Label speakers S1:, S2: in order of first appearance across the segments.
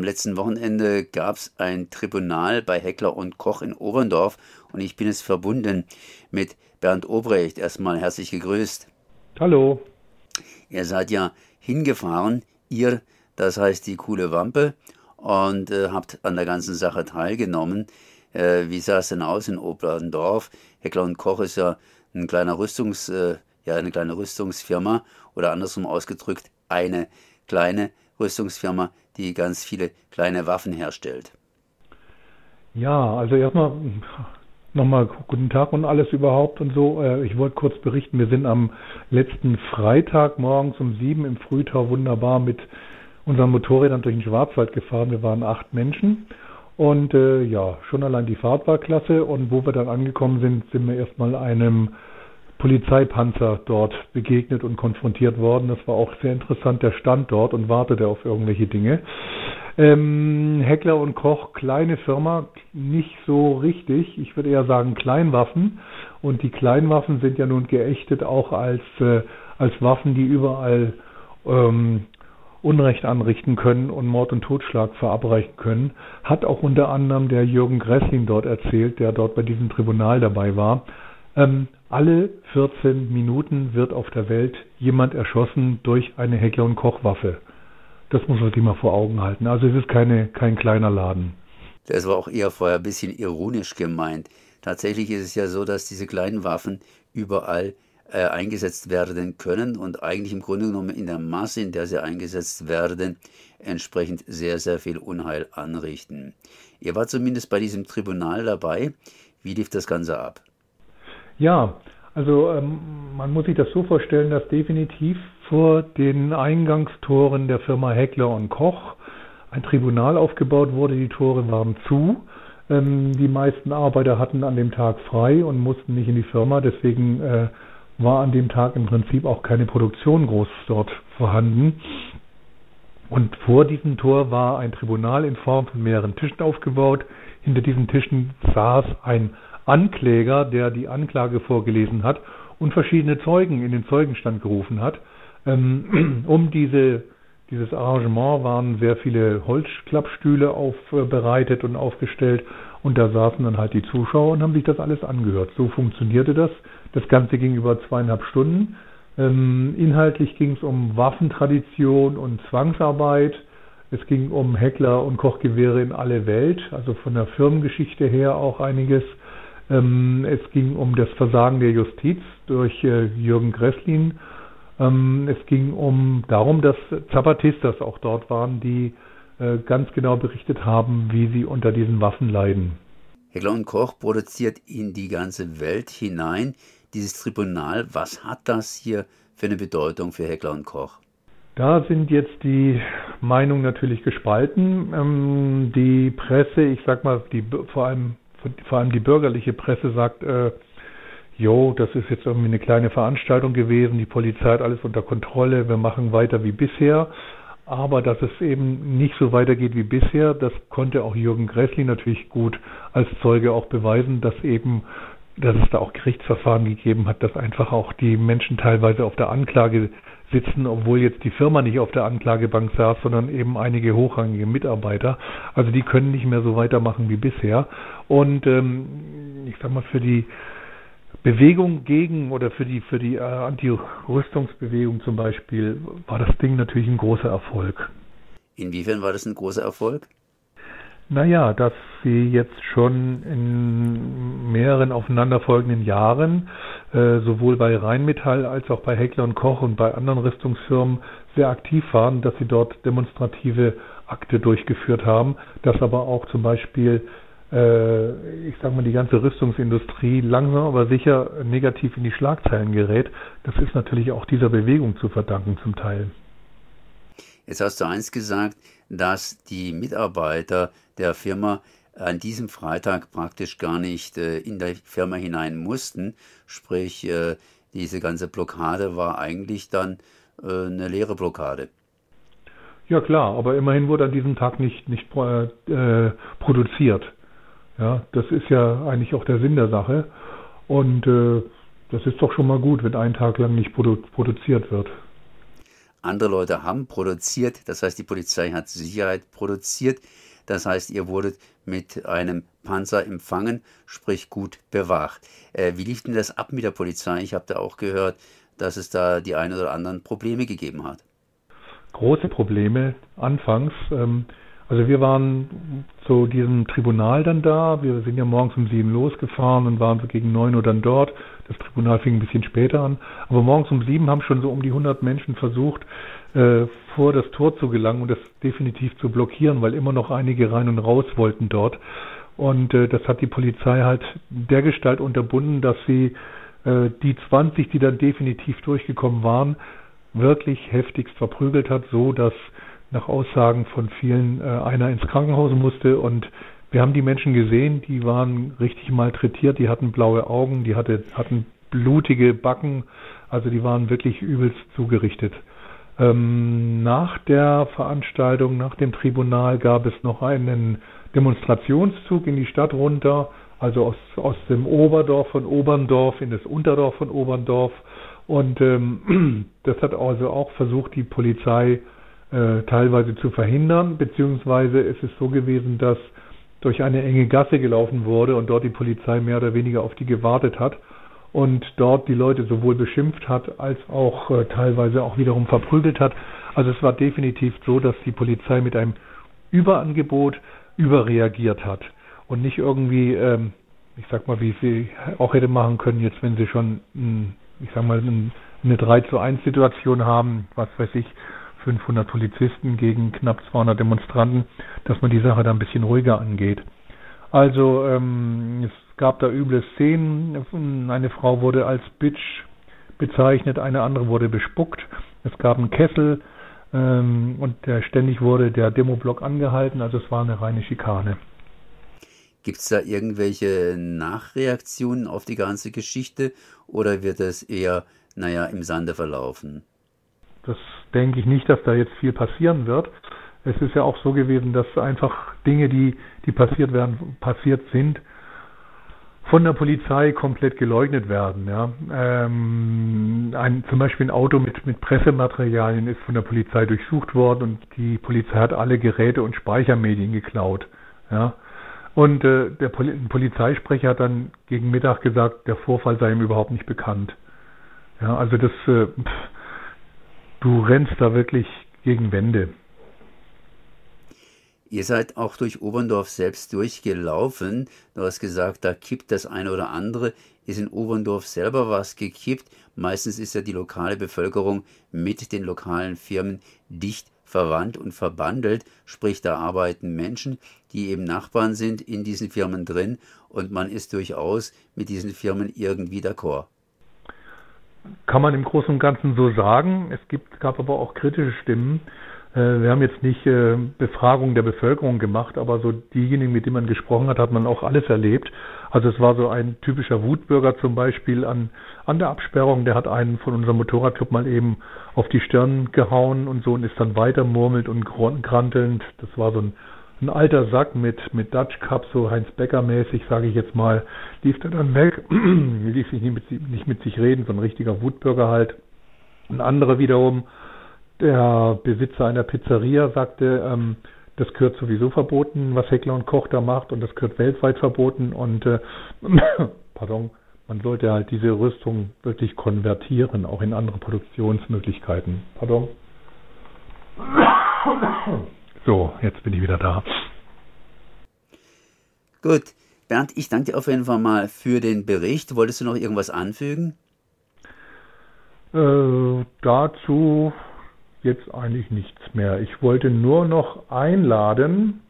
S1: Am letzten Wochenende gab es ein Tribunal bei Heckler und Koch in Oberndorf und ich bin es verbunden mit Bernd Obrecht. Erstmal herzlich gegrüßt.
S2: Hallo.
S1: Ihr seid ja hingefahren, ihr, das heißt die coole Wampe, und äh, habt an der ganzen Sache teilgenommen. Äh, wie sah es denn aus in Oberndorf? Heckler und Koch ist ja ein kleiner Rüstungs, äh, ja, eine kleine Rüstungsfirma oder andersrum ausgedrückt, eine kleine Rüstungsfirma, die ganz viele kleine Waffen herstellt.
S2: Ja, also erstmal nochmal guten Tag und alles überhaupt und so. Äh, ich wollte kurz berichten, wir sind am letzten Freitag morgens um sieben im Frühtau wunderbar mit unseren Motorrädern durch den Schwarzwald gefahren. Wir waren acht Menschen. Und äh, ja, schon allein die Fahrt war klasse. Und wo wir dann angekommen sind, sind wir erstmal einem Polizeipanzer dort begegnet und konfrontiert worden. Das war auch sehr interessant. Der stand dort und wartete auf irgendwelche Dinge. Ähm, Heckler und Koch, kleine Firma, nicht so richtig. Ich würde eher sagen Kleinwaffen. Und die Kleinwaffen sind ja nun geächtet auch als, äh, als Waffen, die überall ähm, Unrecht anrichten können und Mord und Totschlag verabreichen können, hat auch unter anderem der Jürgen Gresslin dort erzählt, der dort bei diesem Tribunal dabei war. Ähm, alle 14 Minuten wird auf der Welt jemand erschossen durch eine Heckler- und Kochwaffe. Das muss man sich mal vor Augen halten. Also es ist keine, kein kleiner Laden.
S1: Das war auch eher vorher ein bisschen ironisch gemeint. Tatsächlich ist es ja so, dass diese kleinen Waffen überall äh, eingesetzt werden können und eigentlich im Grunde genommen in der Masse, in der sie eingesetzt werden, entsprechend sehr, sehr viel Unheil anrichten. Ihr war zumindest bei diesem Tribunal dabei. Wie lief das Ganze ab?
S2: Ja, also ähm, man muss sich das so vorstellen, dass definitiv vor den Eingangstoren der Firma Heckler und Koch ein Tribunal aufgebaut wurde. Die Tore waren zu. Ähm, die meisten Arbeiter hatten an dem Tag frei und mussten nicht in die Firma. Deswegen äh, war an dem Tag im Prinzip auch keine Produktion groß dort vorhanden. Und vor diesem Tor war ein Tribunal in Form von mehreren Tischen aufgebaut. Hinter diesen Tischen saß ein Ankläger, der die Anklage vorgelesen hat und verschiedene Zeugen in den Zeugenstand gerufen hat. Ähm, um diese, dieses Arrangement waren sehr viele Holzklappstühle aufbereitet und aufgestellt und da saßen dann halt die Zuschauer und haben sich das alles angehört. So funktionierte das. Das Ganze ging über zweieinhalb Stunden. Ähm, inhaltlich ging es um Waffentradition und Zwangsarbeit. Es ging um Heckler und Kochgewehre in alle Welt, also von der Firmengeschichte her auch einiges. Ähm, es ging um das Versagen der Justiz durch äh, Jürgen Gresslin. Ähm, es ging um darum, dass Zapatistas auch dort waren, die äh, ganz genau berichtet haben, wie sie unter diesen Waffen leiden.
S1: Heckler und Koch produziert in die ganze Welt hinein dieses Tribunal. Was hat das hier für eine Bedeutung für Heckler und Koch?
S2: Da sind jetzt die Meinungen natürlich gespalten. Ähm, die Presse, ich sag mal, die, vor allem vor allem die bürgerliche Presse sagt, äh, jo, das ist jetzt irgendwie eine kleine Veranstaltung gewesen, die Polizei hat alles unter Kontrolle, wir machen weiter wie bisher. Aber dass es eben nicht so weitergeht wie bisher, das konnte auch Jürgen Gressli natürlich gut als Zeuge auch beweisen, dass eben dass es da auch Gerichtsverfahren gegeben hat, dass einfach auch die Menschen teilweise auf der Anklage sitzen, obwohl jetzt die Firma nicht auf der Anklagebank saß, sondern eben einige hochrangige Mitarbeiter. Also die können nicht mehr so weitermachen wie bisher. Und ähm, ich sag mal, für die Bewegung gegen oder für die für die äh, Anti-Rüstungsbewegung zum Beispiel war das Ding natürlich ein großer Erfolg.
S1: Inwiefern war das ein großer Erfolg?
S2: Naja, dass sie jetzt schon in mehreren aufeinanderfolgenden Jahren äh, sowohl bei Rheinmetall als auch bei Heckler und Koch und bei anderen Rüstungsfirmen sehr aktiv waren, dass sie dort demonstrative Akte durchgeführt haben, dass aber auch zum Beispiel äh, ich sage mal, die ganze Rüstungsindustrie langsam aber sicher negativ in die Schlagzeilen gerät. Das ist natürlich auch dieser Bewegung zu verdanken zum Teil.
S1: Jetzt hast du eins gesagt, dass die Mitarbeiter der Firma an diesem Freitag praktisch gar nicht äh, in der Firma hinein mussten. Sprich, äh, diese ganze Blockade war eigentlich dann äh, eine leere Blockade.
S2: Ja klar, aber immerhin wurde an diesem Tag nicht, nicht äh, produziert. Ja, das ist ja eigentlich auch der Sinn der Sache. Und äh, das ist doch schon mal gut, wenn einen Tag lang nicht produ produziert wird.
S1: Andere Leute haben produziert, das heißt die Polizei hat Sicherheit produziert, das heißt ihr wurdet mit einem Panzer empfangen, sprich gut bewacht. Äh, wie lief denn das ab mit der Polizei? Ich habe da auch gehört, dass es da die ein oder anderen Probleme gegeben hat.
S2: Große Probleme anfangs. Ähm, also wir waren zu diesem Tribunal dann da. Wir sind ja morgens um sieben losgefahren und waren so gegen neun Uhr dann dort. Das Tribunal fing ein bisschen später an. Aber morgens um sieben haben schon so um die 100 Menschen versucht, äh, vor das Tor zu gelangen und das definitiv zu blockieren, weil immer noch einige rein und raus wollten dort. Und äh, das hat die Polizei halt dergestalt unterbunden, dass sie äh, die 20, die dann definitiv durchgekommen waren, wirklich heftigst verprügelt hat, so dass nach Aussagen von vielen äh, einer ins Krankenhaus musste und wir haben die Menschen gesehen, die waren richtig malträtiert, die hatten blaue Augen, die hatte, hatten blutige Backen, also die waren wirklich übelst zugerichtet. Ähm, nach der Veranstaltung, nach dem Tribunal gab es noch einen Demonstrationszug in die Stadt runter, also aus, aus dem Oberdorf von Oberndorf in das Unterdorf von Oberndorf. Und ähm, das hat also auch versucht, die Polizei äh, teilweise zu verhindern, beziehungsweise ist es so gewesen, dass durch eine enge Gasse gelaufen wurde und dort die Polizei mehr oder weniger auf die gewartet hat und dort die Leute sowohl beschimpft hat als auch äh, teilweise auch wiederum verprügelt hat. Also es war definitiv so, dass die Polizei mit einem Überangebot überreagiert hat und nicht irgendwie, ähm, ich sag mal, wie sie auch hätte machen können, jetzt wenn sie schon, mh, ich sag mal, eine 3 zu 1 Situation haben, was weiß ich, 500 Polizisten gegen knapp 200 Demonstranten, dass man die Sache da ein bisschen ruhiger angeht. Also ähm, es gab da üble Szenen. Eine Frau wurde als Bitch bezeichnet, eine andere wurde bespuckt. Es gab einen Kessel ähm, und ständig wurde der Demoblock angehalten. Also es war eine reine Schikane.
S1: Gibt es da irgendwelche Nachreaktionen auf die ganze Geschichte oder wird es eher, naja, im Sande verlaufen?
S2: Das denke ich nicht, dass da jetzt viel passieren wird. Es ist ja auch so gewesen, dass einfach Dinge, die, die passiert werden, passiert sind, von der Polizei komplett geleugnet werden. Ja. Ähm, ein, zum Beispiel ein Auto mit, mit Pressematerialien ist von der Polizei durchsucht worden und die Polizei hat alle Geräte und Speichermedien geklaut. Ja. Und äh, der Poli Polizeisprecher hat dann gegen Mittag gesagt, der Vorfall sei ihm überhaupt nicht bekannt. Ja, also das, äh, pff, du rennst da wirklich gegen Wände.
S1: Ihr seid auch durch Oberndorf selbst durchgelaufen. Du hast gesagt, da kippt das eine oder andere. Ist in Oberndorf selber was gekippt? Meistens ist ja die lokale Bevölkerung mit den lokalen Firmen dicht verwandt und verbandelt. Sprich, da arbeiten Menschen, die eben Nachbarn sind in diesen Firmen drin und man ist durchaus mit diesen Firmen irgendwie d'accord.
S2: Kann man im Großen und Ganzen so sagen. Es gibt, gab aber auch kritische Stimmen, äh, wir haben jetzt nicht äh, Befragung der Bevölkerung gemacht, aber so diejenigen, mit denen man gesprochen hat, hat man auch alles erlebt. Also es war so ein typischer Wutbürger zum Beispiel an, an der Absperrung, der hat einen von unserem Motorradclub mal eben auf die Stirn gehauen und so und ist dann weiter murmelt und grantelnd. Das war so ein, ein alter Sack mit, mit Dutch Cup, so Heinz Becker mäßig, sage ich jetzt mal, lief der dann weg, ließ sich nicht mit, nicht mit sich reden, so ein richtiger Wutbürger halt. Ein anderer wiederum, der Besitzer einer Pizzeria sagte, ähm, das gehört sowieso verboten, was Heckler und Koch da macht und das gehört weltweit verboten und äh, pardon, man sollte halt diese Rüstung wirklich konvertieren, auch in andere Produktionsmöglichkeiten. Pardon. So, jetzt bin ich wieder da.
S1: Gut, Bernd, ich danke dir auf jeden Fall mal für den Bericht. Wolltest du noch irgendwas anfügen?
S2: Äh, dazu jetzt eigentlich nichts mehr. Ich wollte nur noch einladen,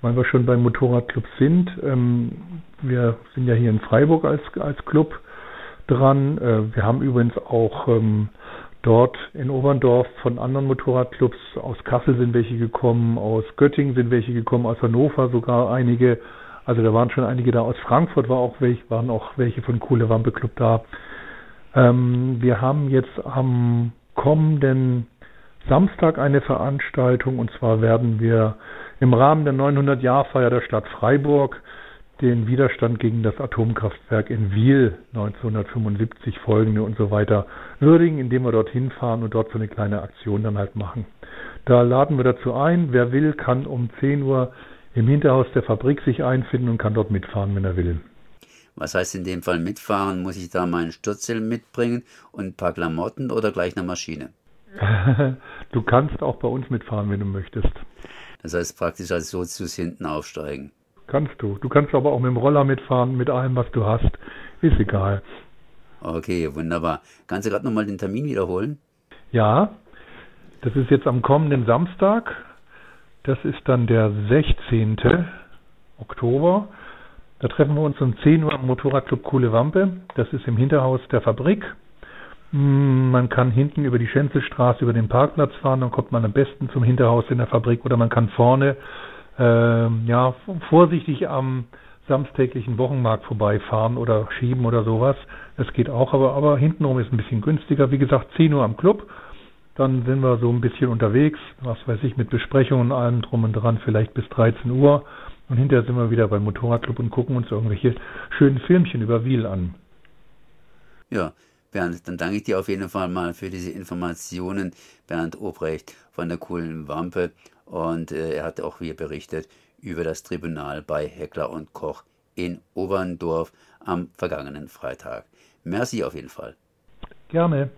S2: weil wir schon beim Motorradclub sind. Ähm, wir sind ja hier in Freiburg als, als Club dran. Äh, wir haben übrigens auch ähm, dort in Oberndorf von anderen Motorradclubs, aus Kassel sind welche gekommen, aus Göttingen sind welche gekommen, aus Hannover sogar einige. Also da waren schon einige da, aus Frankfurt war auch welche, waren auch welche von Coole Wampe Club da. Ähm, wir haben jetzt am kommenden Samstag eine Veranstaltung und zwar werden wir im Rahmen der 900-Jahr-Feier der Stadt Freiburg den Widerstand gegen das Atomkraftwerk in Wiel 1975 folgende und so weiter würdigen, indem wir dorthin fahren und dort so eine kleine Aktion dann halt machen. Da laden wir dazu ein. Wer will, kann um 10 Uhr im Hinterhaus der Fabrik sich einfinden und kann dort mitfahren, wenn er will.
S1: Was heißt in dem Fall mitfahren? Muss ich da meinen Sturzhelm mitbringen und ein paar Klamotten oder gleich eine Maschine?
S2: du kannst auch bei uns mitfahren, wenn du möchtest.
S1: Das heißt praktisch als Sozius hinten aufsteigen.
S2: Kannst du. Du kannst aber auch mit dem Roller mitfahren, mit allem, was du hast. Ist egal.
S1: Okay, wunderbar. Kannst du gerade nochmal den Termin wiederholen?
S2: Ja, das ist jetzt am kommenden Samstag. Das ist dann der 16. Oktober. Da treffen wir uns um 10 Uhr am Motorradclub Coole Wampe. Das ist im Hinterhaus der Fabrik. Hm, man kann hinten über die Schenzelstraße über den Parkplatz fahren, dann kommt man am besten zum Hinterhaus in der Fabrik oder man kann vorne äh, ja vorsichtig am samstäglichen Wochenmarkt vorbeifahren oder schieben oder sowas. Das geht auch, aber, aber hintenrum ist ein bisschen günstiger. Wie gesagt, 10 Uhr am Club. Dann sind wir so ein bisschen unterwegs, was weiß ich, mit Besprechungen und allem drum und dran, vielleicht bis 13 Uhr. Und hinterher sind wir wieder beim Motorradclub und gucken uns irgendwelche schönen Filmchen über Wiel an.
S1: Ja, Bernd, dann danke ich dir auf jeden Fall mal für diese Informationen, Bernd Obrecht von der coolen Wampe. Und äh, er hat auch hier berichtet über das Tribunal bei Heckler und Koch in Oberndorf am vergangenen Freitag. Merci auf jeden Fall.
S2: Gerne.